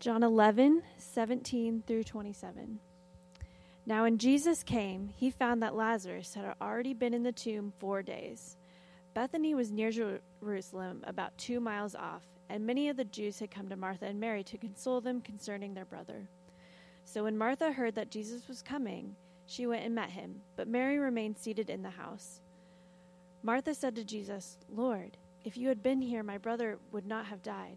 John 11, 17 through 27. Now, when Jesus came, he found that Lazarus had already been in the tomb four days. Bethany was near Jerusalem, about two miles off, and many of the Jews had come to Martha and Mary to console them concerning their brother. So when Martha heard that Jesus was coming, she went and met him, but Mary remained seated in the house. Martha said to Jesus, Lord, if you had been here, my brother would not have died.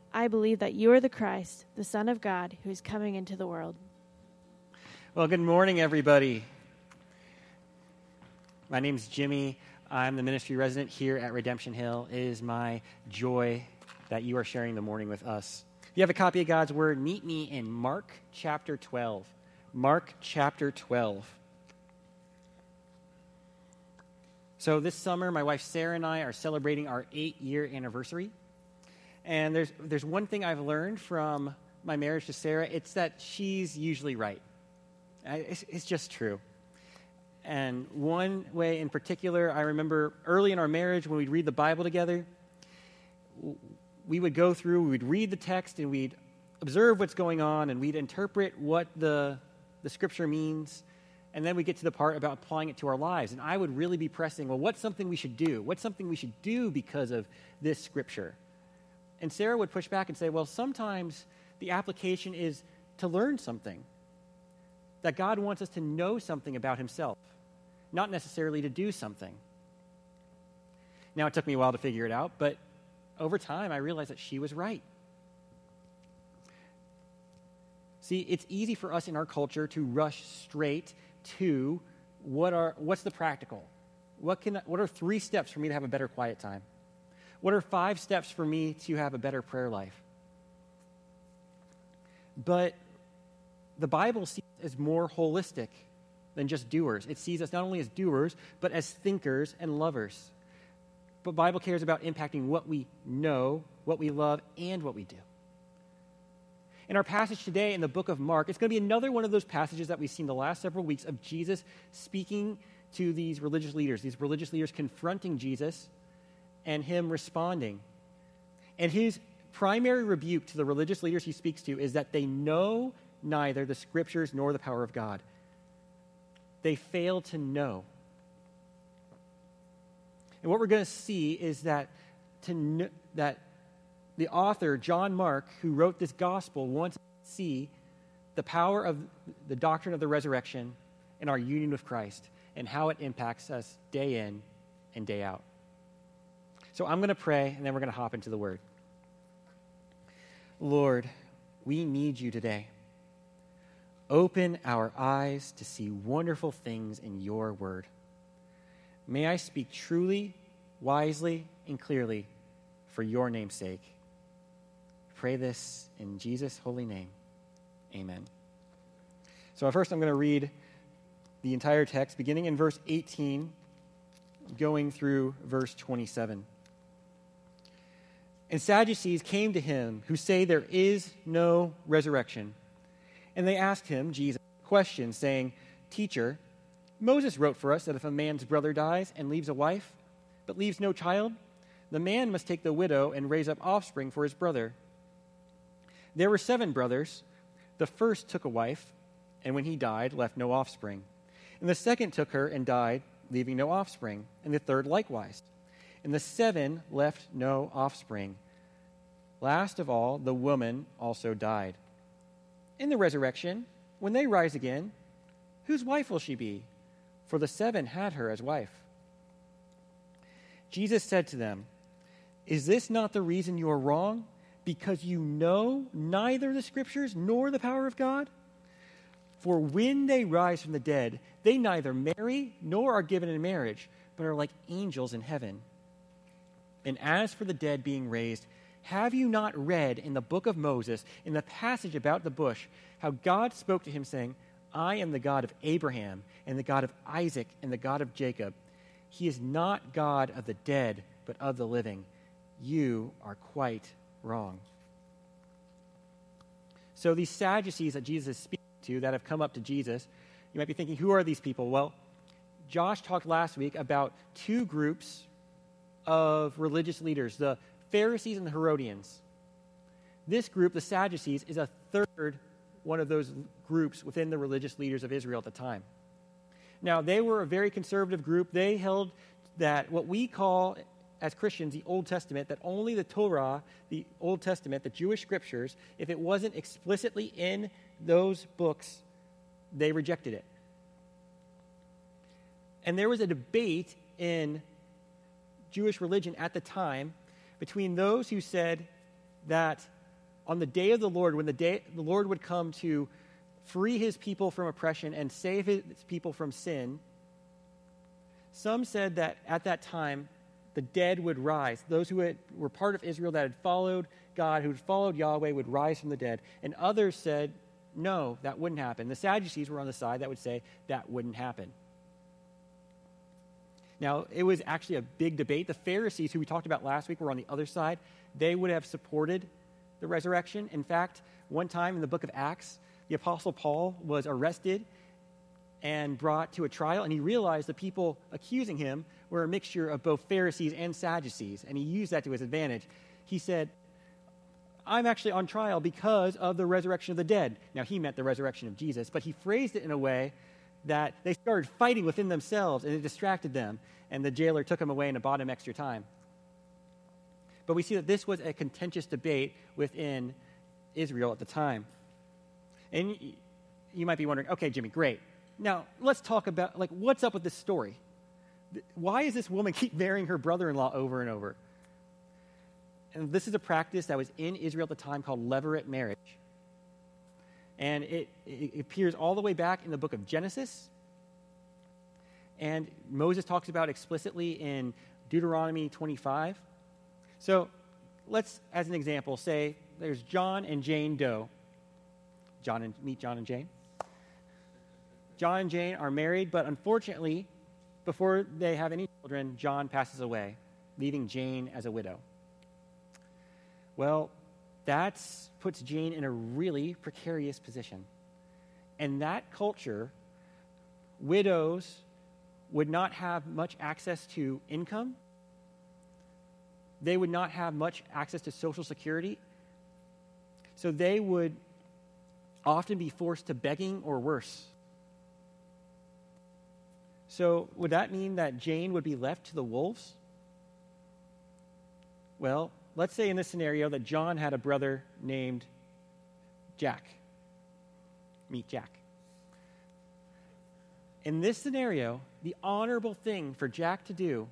I believe that you are the Christ, the Son of God, who is coming into the world. Well, good morning, everybody. My name is Jimmy. I'm the ministry resident here at Redemption Hill. It is my joy that you are sharing the morning with us. If you have a copy of God's Word, meet me in Mark chapter 12. Mark chapter 12. So, this summer, my wife Sarah and I are celebrating our eight year anniversary. And there's, there's one thing I've learned from my marriage to Sarah it's that she's usually right. It's, it's just true. And one way in particular, I remember early in our marriage when we'd read the Bible together, we would go through, we would read the text, and we'd observe what's going on, and we'd interpret what the, the scripture means. And then we get to the part about applying it to our lives. And I would really be pressing, well, what's something we should do? What's something we should do because of this scripture? And Sarah would push back and say, well, sometimes the application is to learn something. That God wants us to know something about Himself, not necessarily to do something. Now, it took me a while to figure it out, but over time, I realized that she was right. See, it's easy for us in our culture to rush straight to what are, what's the practical? What, can, what are three steps for me to have a better quiet time? What are five steps for me to have a better prayer life? But the Bible sees us as more holistic than just doers. It sees us not only as doers, but as thinkers and lovers. But Bible cares about impacting what we know, what we love, and what we do. In our passage today in the book of Mark, it's going to be another one of those passages that we've seen the last several weeks of Jesus speaking to these religious leaders, these religious leaders confronting Jesus and him responding. And his primary rebuke to the religious leaders he speaks to is that they know neither the scriptures nor the power of God. They fail to know. And what we're going to see is that, to kn- that the author, John Mark, who wrote this gospel, wants to see the power of the doctrine of the resurrection and our union with Christ and how it impacts us day in and day out. So I'm going to pray, and then we're going to hop into the word. Lord, we need you today. Open our eyes to see wonderful things in your word. May I speak truly, wisely, and clearly for your name's sake. Pray this in Jesus' holy name. Amen. So, first, I'm going to read the entire text, beginning in verse 18, going through verse 27. And Sadducees came to him who say there is no resurrection. And they asked him, Jesus, a question, saying, Teacher, Moses wrote for us that if a man's brother dies and leaves a wife, but leaves no child, the man must take the widow and raise up offspring for his brother. There were seven brothers. The first took a wife, and when he died, left no offspring. And the second took her and died, leaving no offspring. And the third likewise and the seven left no offspring. Last of all, the woman also died. In the resurrection, when they rise again, whose wife will she be? For the seven had her as wife. Jesus said to them, Is this not the reason you are wrong? Because you know neither the Scriptures nor the power of God? For when they rise from the dead, they neither marry nor are given in marriage, but are like angels in heaven. And as for the dead being raised, Have you not read in the book of Moses, in the passage about the bush, how God spoke to him, saying, I am the God of Abraham, and the God of Isaac, and the God of Jacob? He is not God of the dead, but of the living. You are quite wrong. So, these Sadducees that Jesus is speaking to that have come up to Jesus, you might be thinking, who are these people? Well, Josh talked last week about two groups of religious leaders the Pharisees and the Herodians. This group, the Sadducees, is a third one of those groups within the religious leaders of Israel at the time. Now, they were a very conservative group. They held that what we call as Christians the Old Testament, that only the Torah, the Old Testament, the Jewish scriptures, if it wasn't explicitly in those books, they rejected it. And there was a debate in Jewish religion at the time between those who said that on the day of the Lord, when the, day, the Lord would come to free his people from oppression and save his people from sin, some said that at that time the dead would rise. Those who had, were part of Israel that had followed God, who had followed Yahweh, would rise from the dead. And others said, no, that wouldn't happen. The Sadducees were on the side that would say that wouldn't happen. Now, it was actually a big debate. The Pharisees, who we talked about last week, were on the other side. They would have supported the resurrection. In fact, one time in the book of Acts, the Apostle Paul was arrested and brought to a trial, and he realized the people accusing him were a mixture of both Pharisees and Sadducees, and he used that to his advantage. He said, I'm actually on trial because of the resurrection of the dead. Now, he meant the resurrection of Jesus, but he phrased it in a way that they started fighting within themselves and it distracted them, and the jailer took him away and bought him extra time. But we see that this was a contentious debate within Israel at the time. And you might be wondering, okay, Jimmy, great. Now, let's talk about, like, what's up with this story? Why does this woman keep marrying her brother in law over and over? And this is a practice that was in Israel at the time called levirate marriage. And it, it appears all the way back in the book of Genesis. And Moses talks about explicitly in Deuteronomy 25. So let's, as an example, say there's John and Jane Doe. John and meet John and Jane. John and Jane are married, but unfortunately, before they have any children, John passes away, leaving Jane as a widow. Well, that puts Jane in a really precarious position. In that culture, widows would not have much access to income. They would not have much access to Social Security. So they would often be forced to begging or worse. So, would that mean that Jane would be left to the wolves? Well, let's say in this scenario that John had a brother named Jack. Meet Jack. In this scenario, the honorable thing for Jack to do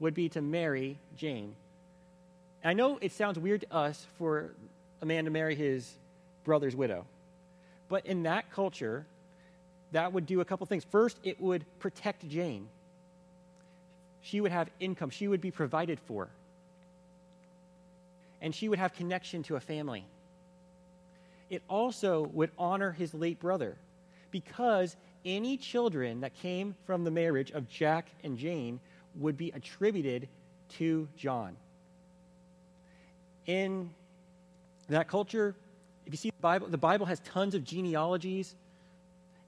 would be to marry Jane. I know it sounds weird to us for a man to marry his brother's widow, but in that culture, that would do a couple things. First, it would protect Jane. She would have income, she would be provided for and she would have connection to a family. It also would honor his late brother because any children that came from the marriage of Jack and Jane would be attributed to John. In that culture, if you see the Bible, the Bible has tons of genealogies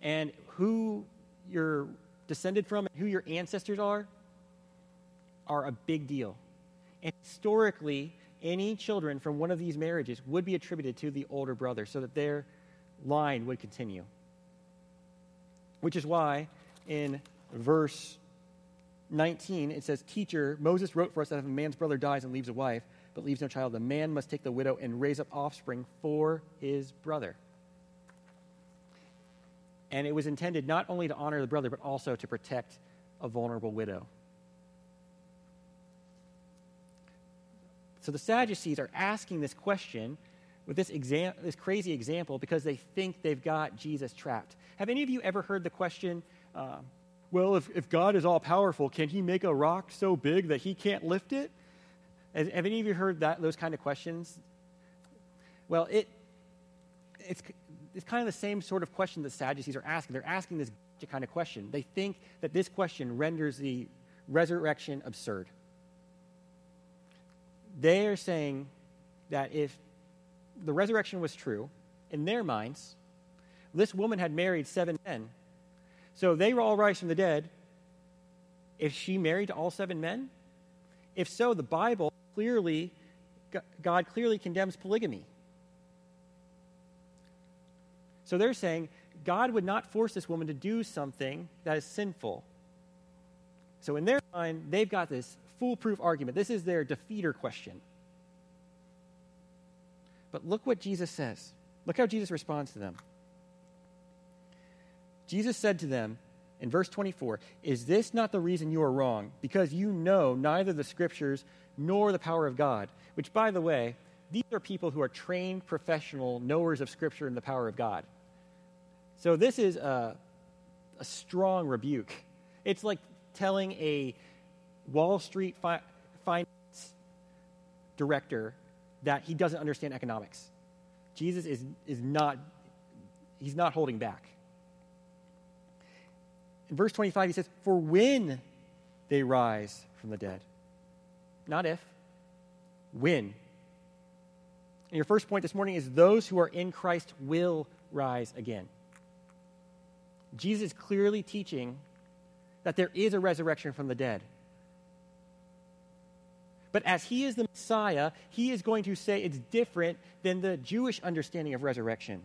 and who you're descended from and who your ancestors are are a big deal. And historically, any children from one of these marriages would be attributed to the older brother so that their line would continue. Which is why in verse 19 it says, Teacher, Moses wrote for us that if a man's brother dies and leaves a wife, but leaves no child, the man must take the widow and raise up offspring for his brother. And it was intended not only to honor the brother, but also to protect a vulnerable widow. So the Sadducees are asking this question with this, exam- this crazy example because they think they've got Jesus trapped. Have any of you ever heard the question, uh, well, if, if God is all powerful, can he make a rock so big that he can't lift it? Have, have any of you heard that, those kind of questions? Well, it, it's, it's kind of the same sort of question the Sadducees are asking. They're asking this kind of question. They think that this question renders the resurrection absurd. They are saying that if the resurrection was true, in their minds, this woman had married seven men. So they were all rise from the dead. If she married all seven men? If so, the Bible clearly, God clearly condemns polygamy. So they're saying God would not force this woman to do something that is sinful. So in their mind, they've got this foolproof argument. This is their defeater question. But look what Jesus says. Look how Jesus responds to them. Jesus said to them in verse 24, Is this not the reason you are wrong? Because you know neither the scriptures nor the power of God. Which, by the way, these are people who are trained professional knowers of scripture and the power of God. So this is a, a strong rebuke. It's like telling a Wall Street fi- finance director that he doesn't understand economics. Jesus is, is not, he's not holding back. In verse 25, he says, For when they rise from the dead. Not if, when. And your first point this morning is those who are in Christ will rise again. Jesus is clearly teaching that there is a resurrection from the dead. But as he is the Messiah, he is going to say it's different than the Jewish understanding of resurrection.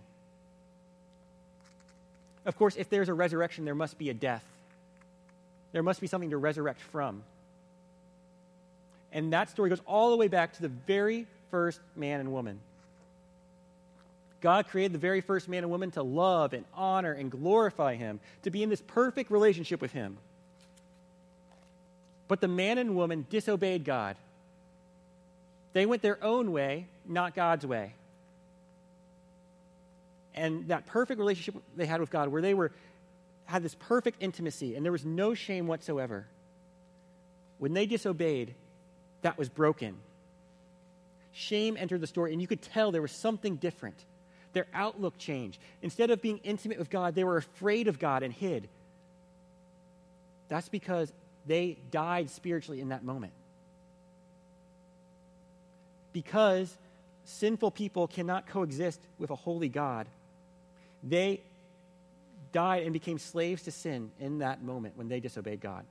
Of course, if there's a resurrection, there must be a death. There must be something to resurrect from. And that story goes all the way back to the very first man and woman. God created the very first man and woman to love and honor and glorify him, to be in this perfect relationship with him. But the man and woman disobeyed God. They went their own way, not God's way. And that perfect relationship they had with God, where they were had this perfect intimacy and there was no shame whatsoever. When they disobeyed, that was broken. Shame entered the story, and you could tell there was something different. Their outlook changed. Instead of being intimate with God, they were afraid of God and hid. That's because they died spiritually in that moment. Because sinful people cannot coexist with a holy God, they died and became slaves to sin in that moment when they disobeyed God.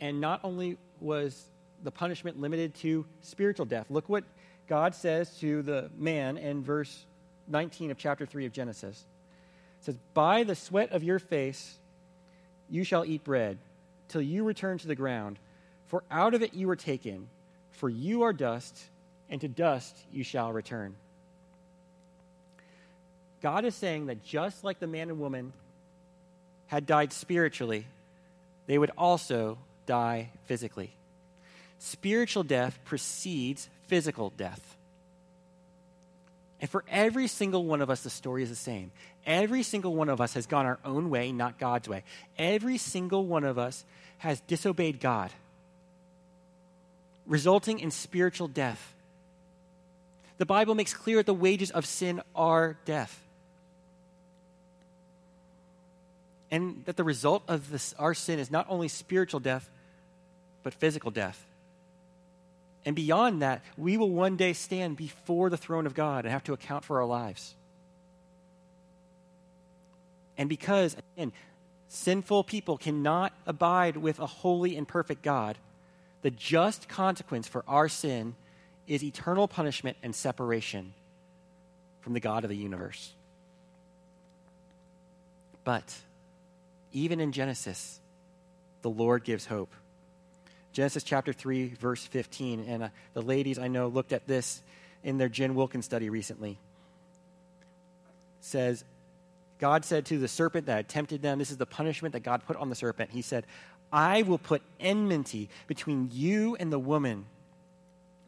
And not only was the punishment limited to spiritual death, look what God says to the man in verse 19 of chapter 3 of Genesis. It says, By the sweat of your face you shall eat bread till you return to the ground, for out of it you were taken, for you are dust, and to dust you shall return. God is saying that just like the man and woman had died spiritually, they would also die physically. Spiritual death precedes physical death. And for every single one of us, the story is the same. Every single one of us has gone our own way, not God's way. Every single one of us has disobeyed God, resulting in spiritual death. The Bible makes clear that the wages of sin are death. And that the result of this, our sin is not only spiritual death, but physical death. And beyond that, we will one day stand before the throne of God and have to account for our lives. And because, again, sinful people cannot abide with a holy and perfect God, the just consequence for our sin is eternal punishment and separation from the God of the universe. But even in Genesis, the Lord gives hope. Genesis chapter 3, verse 15. And uh, the ladies I know looked at this in their Jen Wilkins study recently. Says, God said to the serpent that had tempted them, this is the punishment that God put on the serpent. He said, I will put enmity between you and the woman,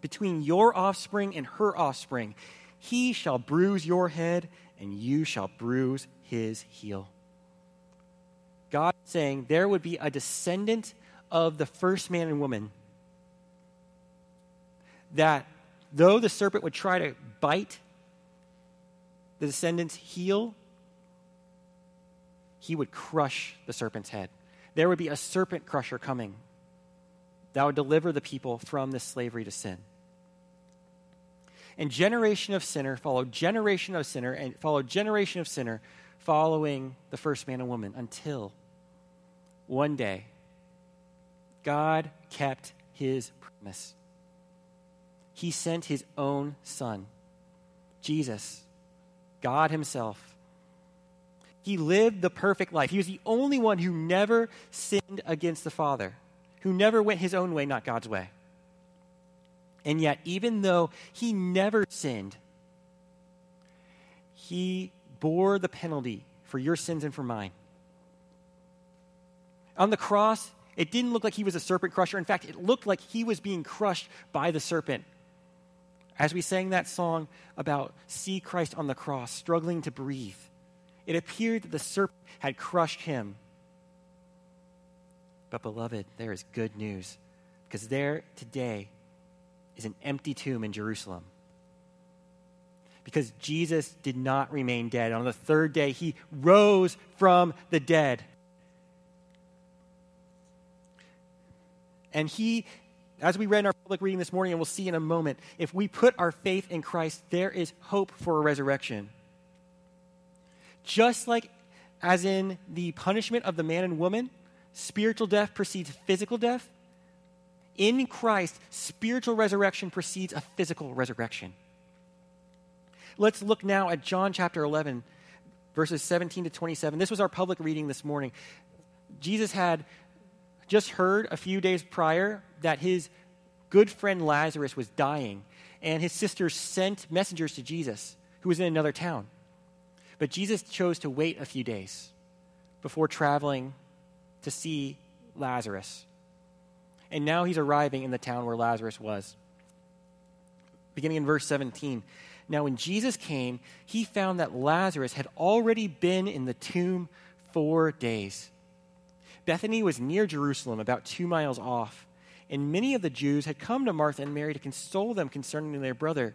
between your offspring and her offspring. He shall bruise your head, and you shall bruise his heel. God saying there would be a descendant of the first man and woman that though the serpent would try to bite the descendant's heel, he would crush the serpent's head. There would be a serpent crusher coming that would deliver the people from this slavery to sin. And generation of sinner followed generation of sinner and followed generation of sinner following the first man and woman until one day God kept his promise. He sent his own son, Jesus, God himself. He lived the perfect life. He was the only one who never sinned against the Father, who never went his own way, not God's way. And yet, even though he never sinned, he bore the penalty for your sins and for mine. On the cross, it didn't look like he was a serpent crusher. In fact, it looked like he was being crushed by the serpent. As we sang that song about see Christ on the cross, struggling to breathe, it appeared that the serpent had crushed him. But, beloved, there is good news because there today is an empty tomb in Jerusalem. Because Jesus did not remain dead. On the third day, he rose from the dead. And he, as we read in our public reading this morning, and we'll see in a moment, if we put our faith in Christ, there is hope for a resurrection. Just like as in the punishment of the man and woman, spiritual death precedes physical death. In Christ, spiritual resurrection precedes a physical resurrection. Let's look now at John chapter 11, verses 17 to 27. This was our public reading this morning. Jesus had just heard a few days prior that his good friend Lazarus was dying, and his sisters sent messengers to Jesus, who was in another town. But Jesus chose to wait a few days before traveling to see Lazarus. And now he's arriving in the town where Lazarus was. Beginning in verse 17. Now, when Jesus came, he found that Lazarus had already been in the tomb four days. Bethany was near Jerusalem, about two miles off, and many of the Jews had come to Martha and Mary to console them concerning their brother.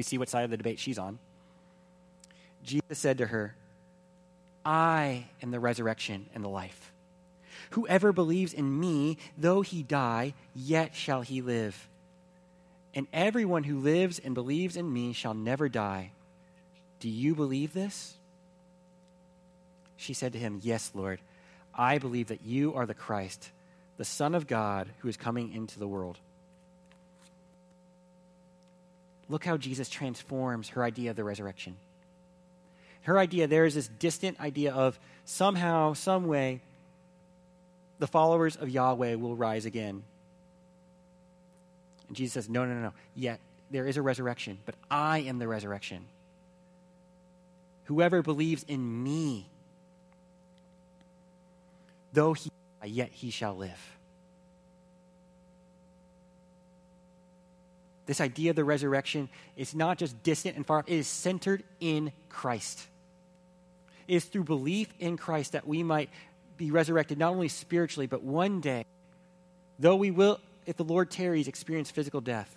We see what side of the debate she's on. Jesus said to her, I am the resurrection and the life. Whoever believes in me, though he die, yet shall he live. And everyone who lives and believes in me shall never die. Do you believe this? She said to him, Yes, Lord. I believe that you are the Christ, the Son of God, who is coming into the world. Look how Jesus transforms her idea of the resurrection. Her idea, there is this distant idea of somehow, some way, the followers of Yahweh will rise again. And Jesus says, No, no, no, no. Yet there is a resurrection, but I am the resurrection. Whoever believes in me Though he yet he shall live. This idea of the resurrection is not just distant and far it is centered in Christ. It is through belief in Christ that we might be resurrected, not only spiritually, but one day, though we will, if the Lord tarries, experience physical death,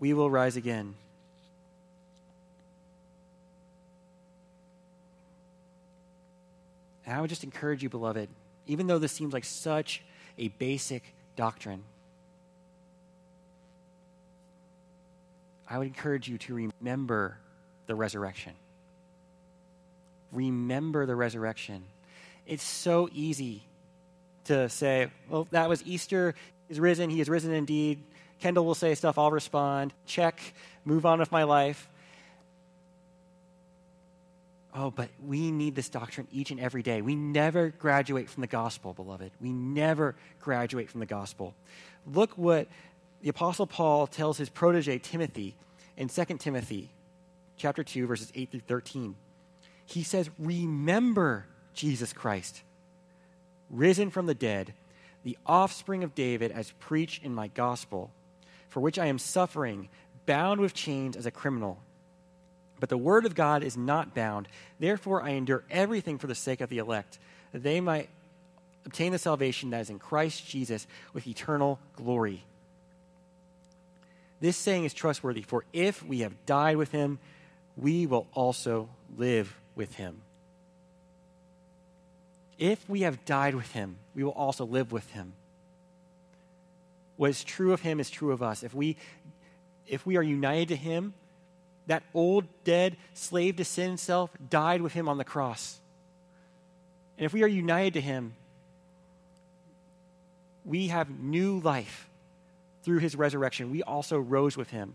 we will rise again. And I would just encourage you, beloved, even though this seems like such a basic doctrine, I would encourage you to remember the resurrection. Remember the resurrection. It's so easy to say, well, that was Easter. He's risen. He is risen indeed. Kendall will say stuff. I'll respond. Check. Move on with my life. Oh, but we need this doctrine each and every day. We never graduate from the gospel, beloved. We never graduate from the gospel. Look what the apostle Paul tells his protege Timothy in 2 Timothy chapter 2 verses 8 through 13. He says, "Remember Jesus Christ, risen from the dead, the offspring of David as preached in my gospel, for which I am suffering, bound with chains as a criminal." But the word of God is not bound. Therefore, I endure everything for the sake of the elect, that they might obtain the salvation that is in Christ Jesus with eternal glory. This saying is trustworthy, for if we have died with him, we will also live with him. If we have died with him, we will also live with him. What is true of him is true of us. If we, if we are united to him, that old, dead slave to sin self died with him on the cross. And if we are united to him, we have new life through his resurrection. We also rose with him.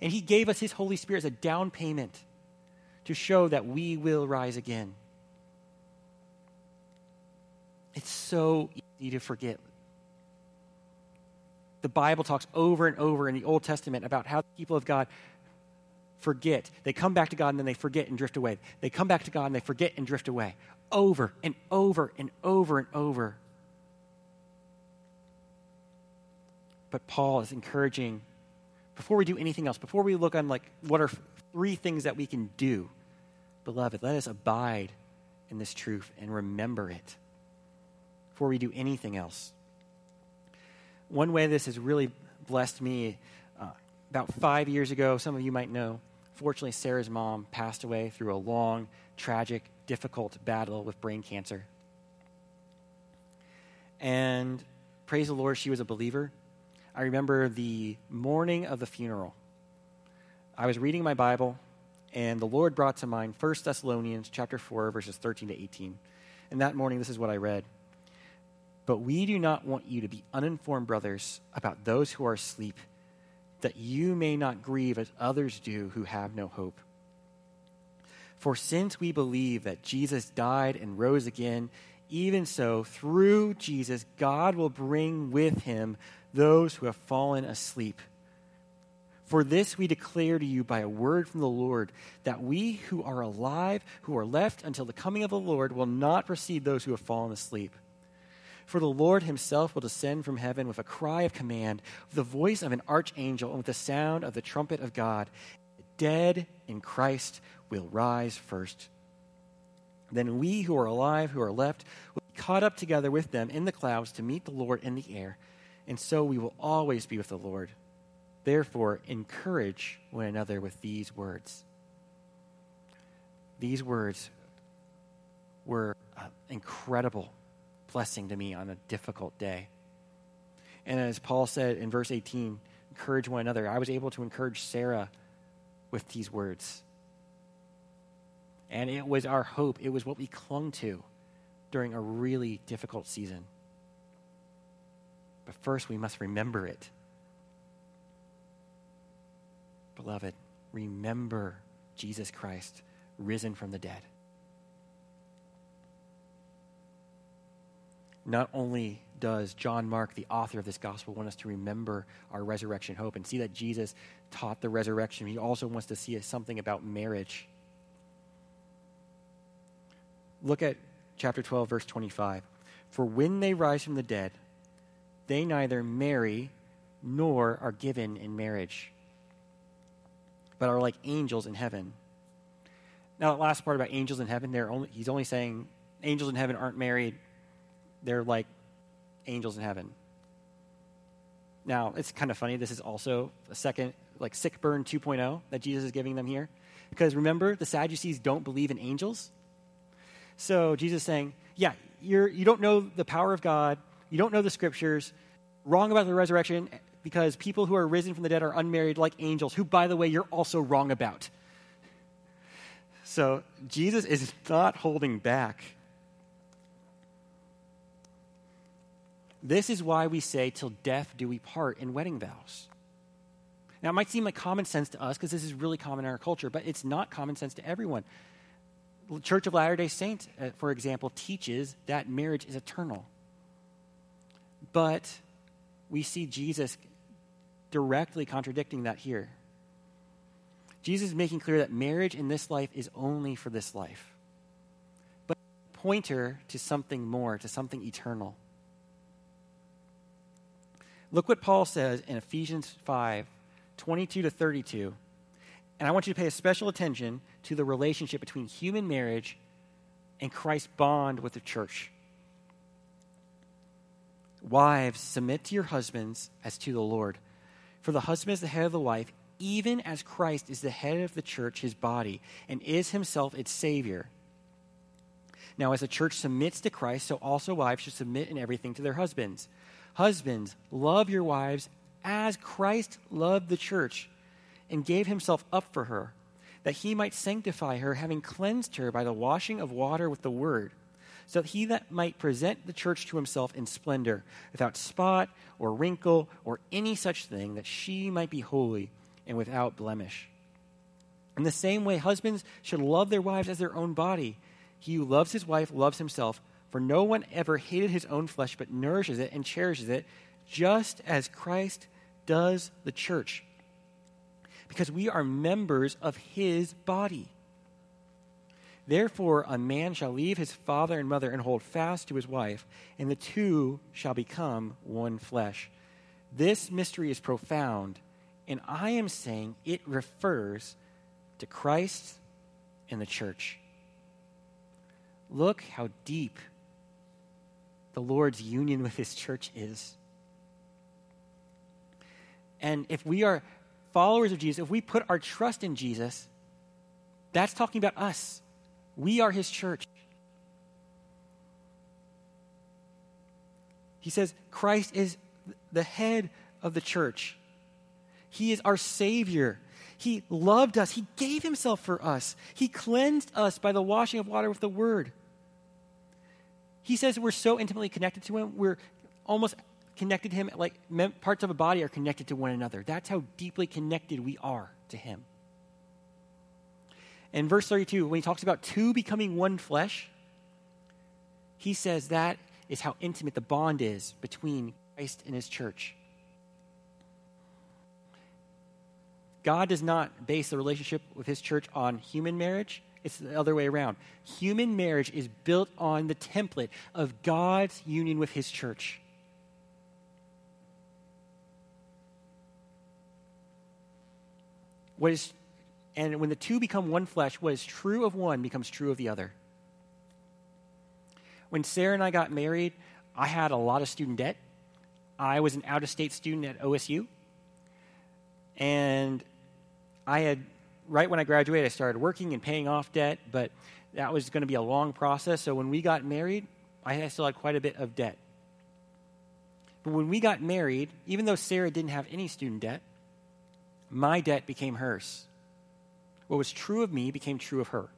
And he gave us his Holy Spirit as a down payment to show that we will rise again. It's so easy to forget. The Bible talks over and over in the Old Testament about how the people of God forget. They come back to God and then they forget and drift away. They come back to God and they forget and drift away. Over and over and over and over. But Paul is encouraging before we do anything else, before we look on like what are three things that we can do, beloved, let us abide in this truth and remember it before we do anything else. One way this has really blessed me uh, about five years ago, some of you might know, fortunately, Sarah's mom passed away through a long, tragic, difficult battle with brain cancer. And praise the Lord, she was a believer. I remember the morning of the funeral. I was reading my Bible, and the Lord brought to mind 1 Thessalonians chapter 4, verses 13 to 18. And that morning, this is what I read. But we do not want you to be uninformed, brothers, about those who are asleep that you may not grieve as others do who have no hope. For since we believe that Jesus died and rose again, even so, through Jesus, God will bring with him those who have fallen asleep. For this we declare to you by a word from the Lord, that we who are alive, who are left until the coming of the Lord, will not precede those who have fallen asleep. For the Lord himself will descend from heaven with a cry of command, with the voice of an archangel, and with the sound of the trumpet of God. The dead in Christ will rise first. Then we who are alive, who are left, will be caught up together with them in the clouds to meet the Lord in the air, and so we will always be with the Lord. Therefore, encourage one another with these words. These words were uh, incredible blessing to me on a difficult day. And as Paul said in verse 18, encourage one another. I was able to encourage Sarah with these words. And it was our hope, it was what we clung to during a really difficult season. But first, we must remember it. Beloved, remember Jesus Christ risen from the dead. not only does John Mark, the author of this gospel, want us to remember our resurrection hope and see that Jesus taught the resurrection, he also wants to see something about marriage. Look at chapter 12, verse 25. For when they rise from the dead, they neither marry nor are given in marriage, but are like angels in heaven. Now, that last part about angels in heaven, they're only, he's only saying angels in heaven aren't married they're like angels in heaven. Now, it's kind of funny. This is also a second, like sick burn 2.0 that Jesus is giving them here. Because remember, the Sadducees don't believe in angels. So Jesus saying, yeah, you're, you don't know the power of God. You don't know the scriptures. Wrong about the resurrection because people who are risen from the dead are unmarried like angels, who, by the way, you're also wrong about. So Jesus is not holding back This is why we say, till death do we part in wedding vows. Now, it might seem like common sense to us because this is really common in our culture, but it's not common sense to everyone. Church of Latter day Saints, uh, for example, teaches that marriage is eternal. But we see Jesus directly contradicting that here. Jesus is making clear that marriage in this life is only for this life, but a pointer to something more, to something eternal. Look what Paul says in Ephesians 5 22 to 32. And I want you to pay a special attention to the relationship between human marriage and Christ's bond with the church. Wives, submit to your husbands as to the Lord. For the husband is the head of the wife, even as Christ is the head of the church, his body, and is himself its Savior. Now, as the church submits to Christ, so also wives should submit in everything to their husbands. Husbands, love your wives as Christ loved the church and gave himself up for her, that he might sanctify her, having cleansed her by the washing of water with the word so that he that might present the church to himself in splendor, without spot or wrinkle or any such thing, that she might be holy and without blemish. In the same way, husbands should love their wives as their own body. He who loves his wife loves himself, for no one ever hated his own flesh, but nourishes it and cherishes it, just as Christ does the church. Because we are members of his body. Therefore, a man shall leave his father and mother and hold fast to his wife, and the two shall become one flesh. This mystery is profound, and I am saying it refers to Christ and the church. Look how deep the Lord's union with his church is. And if we are followers of Jesus, if we put our trust in Jesus, that's talking about us. We are his church. He says Christ is the head of the church. He is our Savior. He loved us. He gave Himself for us. He cleansed us by the washing of water with the Word. He says we're so intimately connected to Him, we're almost connected Him like parts of a body are connected to one another. That's how deeply connected we are to Him. In verse 32, when he talks about two becoming one flesh, he says that is how intimate the bond is between Christ and his church. God does not base the relationship with his church on human marriage. It's the other way around. Human marriage is built on the template of God's union with his church. What is and when the two become one flesh, what is true of one becomes true of the other. When Sarah and I got married, I had a lot of student debt. I was an out of state student at OSU. And I had, right when I graduated, I started working and paying off debt, but that was going to be a long process. So when we got married, I still had quite a bit of debt. But when we got married, even though Sarah didn't have any student debt, my debt became hers. What was true of me became true of her.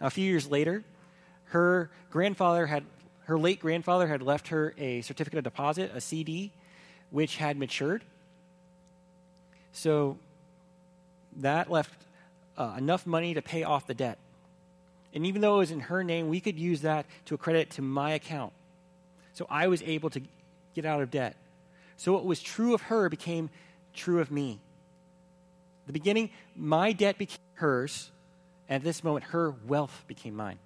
Now, a few years later, her grandfather had, her late grandfather had left her a certificate of deposit, a CD, which had matured. So that left uh, enough money to pay off the debt. And even though it was in her name, we could use that to accredit to my account. So I was able to get out of debt. So what was true of her became true of me the beginning, my debt became hers. And at this moment, her wealth became mine.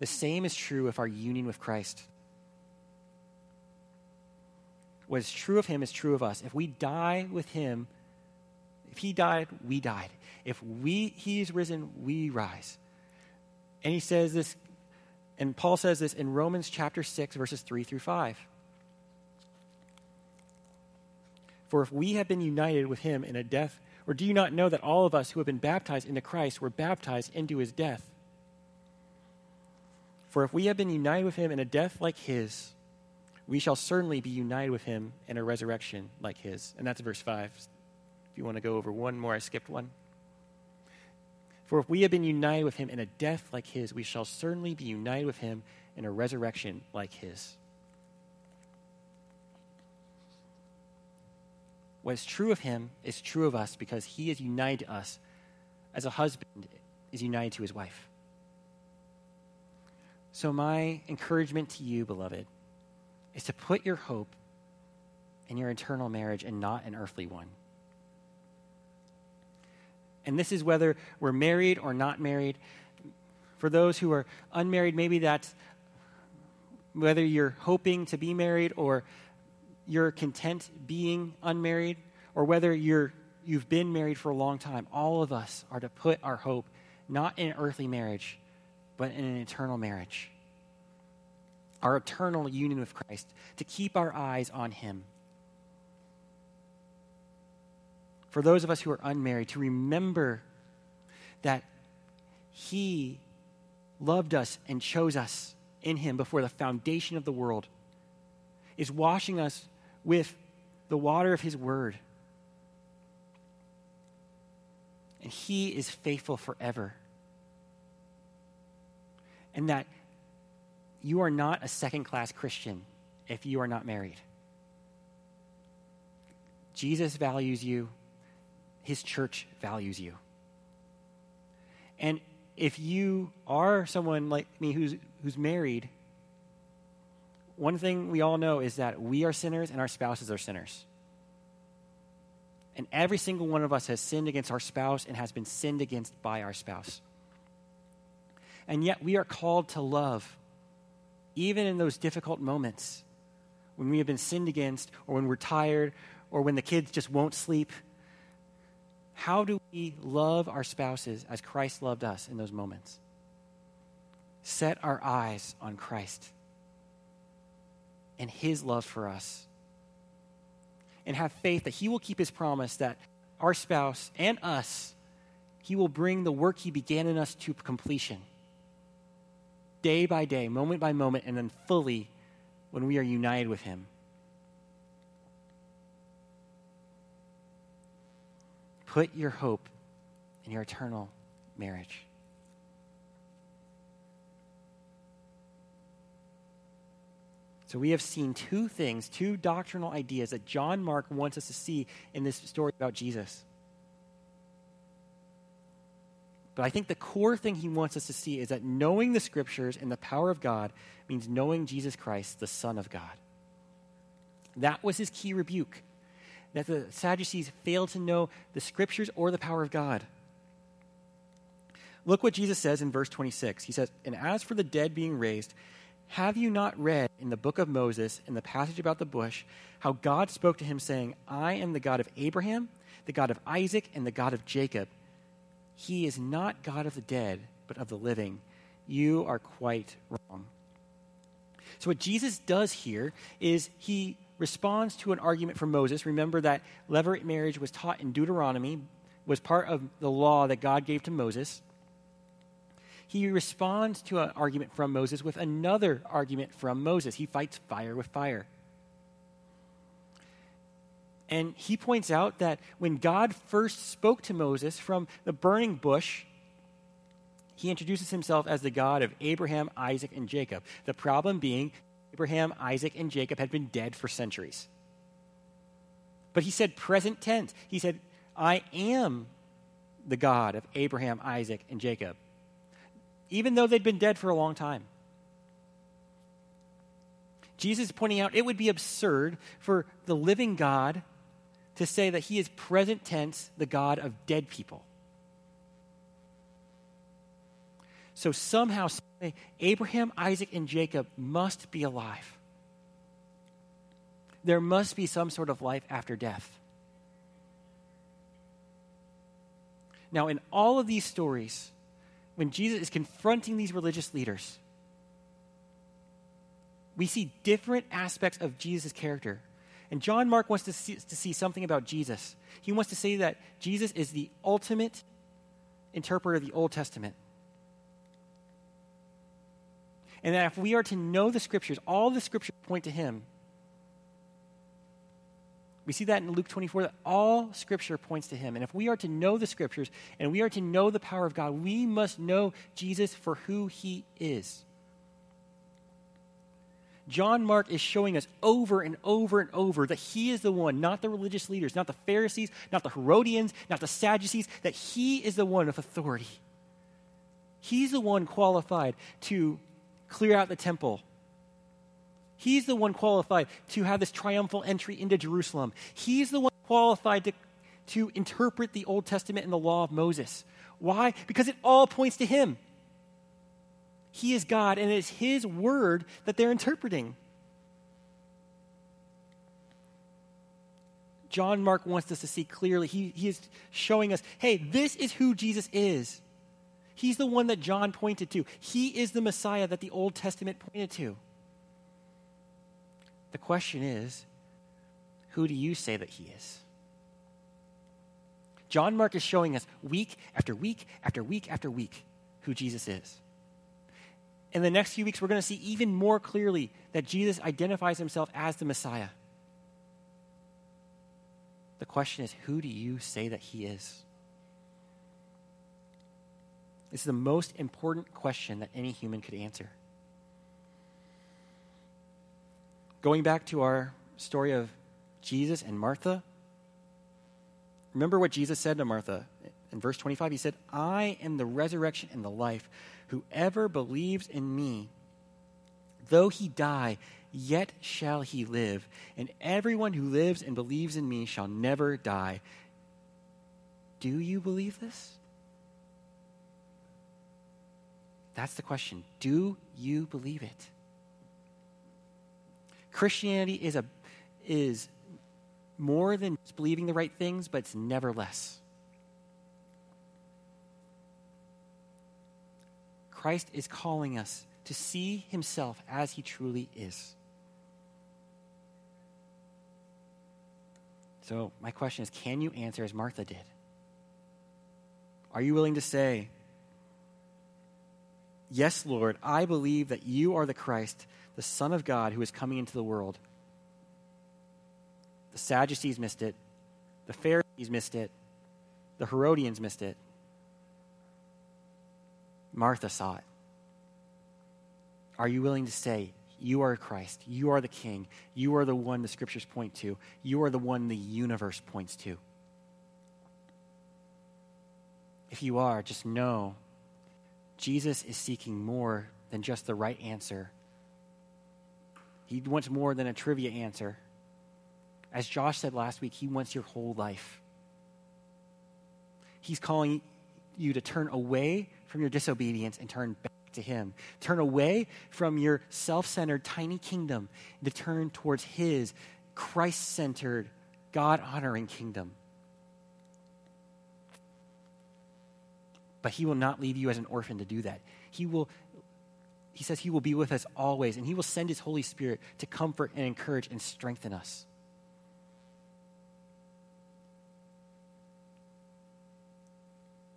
The same is true of our union with Christ. What is true of him is true of us. If we die with him, if he died, we died. If we he's risen, we rise. And he says this, and Paul says this in Romans chapter 6, verses 3 through 5. For if we have been united with him in a death, or do you not know that all of us who have been baptized into Christ were baptized into his death? For if we have been united with him in a death like his, we shall certainly be united with him in a resurrection like his. And that's verse 5. If you want to go over one more, I skipped one. For if we have been united with him in a death like his, we shall certainly be united with him in a resurrection like his. What is true of him is true of us because he is united to us as a husband is united to his wife. So, my encouragement to you, beloved, is to put your hope in your eternal marriage and not an earthly one. And this is whether we're married or not married. For those who are unmarried, maybe that's whether you're hoping to be married or you're content being unmarried, or whether you're, you've been married for a long time. All of us are to put our hope not in earthly marriage, but in an eternal marriage. Our eternal union with Christ, to keep our eyes on Him. For those of us who are unmarried, to remember that He loved us and chose us in Him before the foundation of the world, is washing us with the water of His Word. And He is faithful forever and that you are not a second class Christian if you are not married. Jesus values you, his church values you. And if you are someone like me who's, who's married, one thing we all know is that we are sinners and our spouses are sinners. And every single one of us has sinned against our spouse and has been sinned against by our spouse. And yet we are called to love, even in those difficult moments when we have been sinned against, or when we're tired, or when the kids just won't sleep. How do we love our spouses as Christ loved us in those moments? Set our eyes on Christ and his love for us. And have faith that he will keep his promise that our spouse and us, he will bring the work he began in us to completion day by day, moment by moment, and then fully when we are united with Him. Put your hope in your eternal marriage. So, we have seen two things, two doctrinal ideas that John Mark wants us to see in this story about Jesus. But I think the core thing he wants us to see is that knowing the scriptures and the power of God means knowing Jesus Christ, the Son of God. That was his key rebuke that the Sadducees failed to know the scriptures or the power of God. Look what Jesus says in verse 26. He says, And as for the dead being raised, have you not read in the book of Moses, in the passage about the bush, how God spoke to him, saying, I am the God of Abraham, the God of Isaac, and the God of Jacob? He is not God of the dead, but of the living. You are quite wrong. So, what Jesus does here is he responds to an argument from Moses. Remember that levirate marriage was taught in Deuteronomy, was part of the law that God gave to Moses. He responds to an argument from Moses with another argument from Moses. He fights fire with fire. And he points out that when God first spoke to Moses from the burning bush, he introduces himself as the God of Abraham, Isaac, and Jacob. The problem being, Abraham, Isaac, and Jacob had been dead for centuries. But he said present tense. He said, I am the God of Abraham, Isaac, and Jacob, even though they'd been dead for a long time. Jesus is pointing out it would be absurd for the living God to say that he is present tense, the God of dead people. So somehow, Abraham, Isaac, and Jacob must be alive. There must be some sort of life after death. Now, in all of these stories, when Jesus is confronting these religious leaders, we see different aspects of Jesus' character and John Mark wants to see, to see something about Jesus. He wants to say that Jesus is the ultimate interpreter of the Old Testament. And that if we are to know the scriptures, all the scriptures point to him. We see that in Luke 24 that all scripture points to him. And if we are to know the scriptures and we are to know the power of God, we must know Jesus for who he is. John Mark is showing us over and over and over that he is the one, not the religious leaders, not the Pharisees, not the Herodians, not the Sadducees, that he is the one of authority. He's the one qualified to clear out the temple. He's the one qualified to have this triumphal entry into Jerusalem. He's the one qualified to, to interpret the Old Testament and the law of Moses. Why? Because it all points to him. He is God, and it is His word that they're interpreting. John Mark wants us to see clearly. He, he is showing us hey, this is who Jesus is. He's the one that John pointed to. He is the Messiah that the Old Testament pointed to. The question is who do you say that He is? John Mark is showing us week after week after week after week who Jesus is in the next few weeks, we're going to see even more clearly that Jesus identifies himself as the Messiah. The question is who do you say that he is? This is the most important question that any human could answer. Going back to our story of Jesus and Martha, remember what Jesus said to Martha in verse 25? He said, I am the resurrection and the life. Whoever believes in me, though he die, yet shall he live. And everyone who lives and believes in me shall never die. Do you believe this? That's the question. Do you believe it? Christianity is a is more than just believing the right things, but it's never less. Christ is calling us to see himself as he truly is. So, my question is can you answer as Martha did? Are you willing to say, Yes, Lord, I believe that you are the Christ, the Son of God who is coming into the world? The Sadducees missed it, the Pharisees missed it, the Herodians missed it. Martha saw it. Are you willing to say, You are Christ, you are the King, you are the one the scriptures point to, you are the one the universe points to? If you are, just know Jesus is seeking more than just the right answer. He wants more than a trivia answer. As Josh said last week, he wants your whole life. He's calling you to turn away from your disobedience and turn back to Him. Turn away from your self centered tiny kingdom to turn towards His Christ centered, God honoring kingdom. But He will not leave you as an orphan to do that. He will. He says he will be with us always, and he will send his Holy Spirit to comfort and encourage and strengthen us.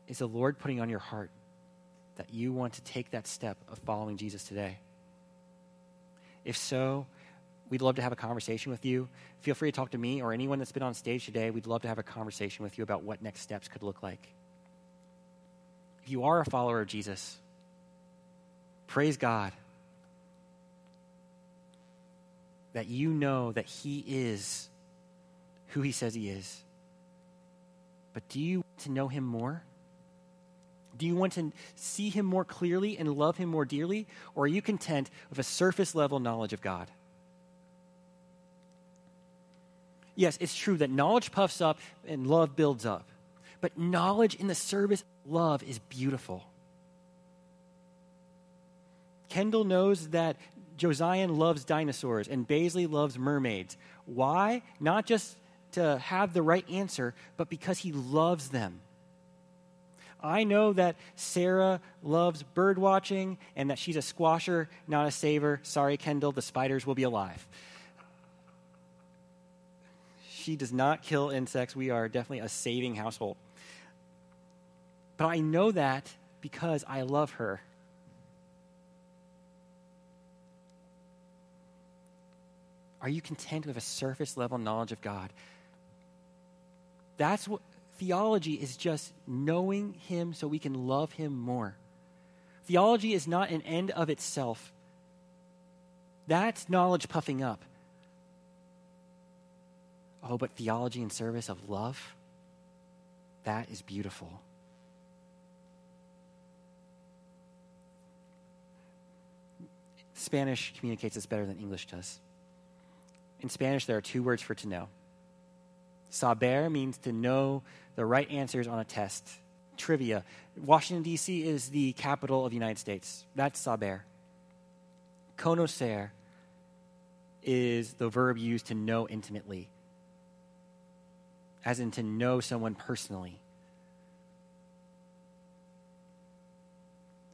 Is the Lord putting on your heart that you want to take that step of following Jesus today? If so, we'd love to have a conversation with you. Feel free to talk to me or anyone that's been on stage today. We'd love to have a conversation with you about what next steps could look like. You are a follower of Jesus, praise God that you know that He is who He says He is. But do you want to know Him more? Do you want to see him more clearly and love him more dearly? Or are you content with a surface level knowledge of God? Yes, it's true that knowledge puffs up and love builds up. But knowledge in the service love is beautiful. Kendall knows that Josiah loves dinosaurs and Baisley loves mermaids. Why? Not just to have the right answer, but because he loves them. I know that Sarah loves bird watching and that she's a squasher, not a saver. Sorry, Kendall, the spiders will be alive. She does not kill insects. We are definitely a saving household. But I know that because I love her. Are you content with a surface level knowledge of God? That's what theology is just knowing Him so we can love Him more. Theology is not an end of itself. That's knowledge puffing up. Oh, but theology in service of love, that is beautiful. Spanish communicates this better than English does. In Spanish, there are two words for to know. Saber means to know the right answers on a test. Trivia Washington, D.C. is the capital of the United States. That's saber. Conocer is the verb used to know intimately, as in to know someone personally.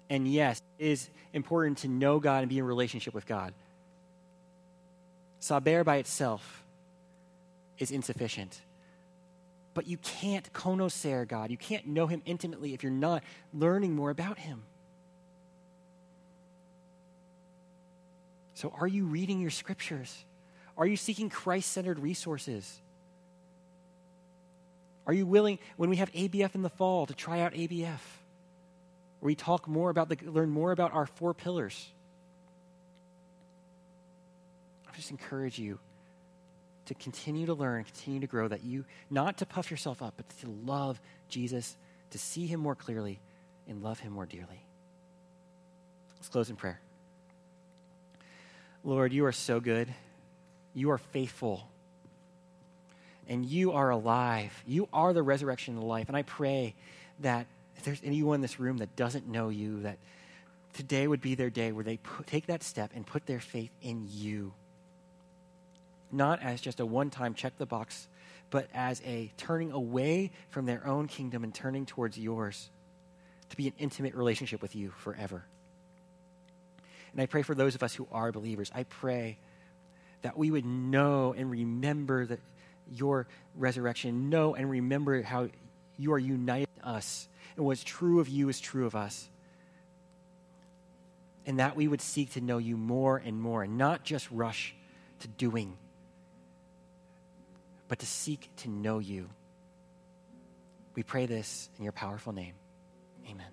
And yes, it is important to know God and be in relationship with God. Saber by itself is insufficient. But you can't conocer God. You can't know Him intimately if you're not learning more about Him. So, are you reading your scriptures? Are you seeking Christ centered resources? Are you willing, when we have ABF in the fall, to try out ABF? We talk more about the, learn more about our four pillars. I just encourage you to continue to learn, continue to grow, that you, not to puff yourself up, but to love Jesus, to see him more clearly, and love him more dearly. Let's close in prayer. Lord, you are so good. You are faithful. And you are alive. You are the resurrection and the life. And I pray that if there's anyone in this room that doesn't know you, that today would be their day where they put, take that step and put their faith in you. Not as just a one time check the box, but as a turning away from their own kingdom and turning towards yours to be an intimate relationship with you forever. And I pray for those of us who are believers, I pray that we would know and remember that your resurrection, know and remember how you are united us and what's true of you is true of us. And that we would seek to know you more and more, and not just rush to doing, but to seek to know you. We pray this in your powerful name. Amen.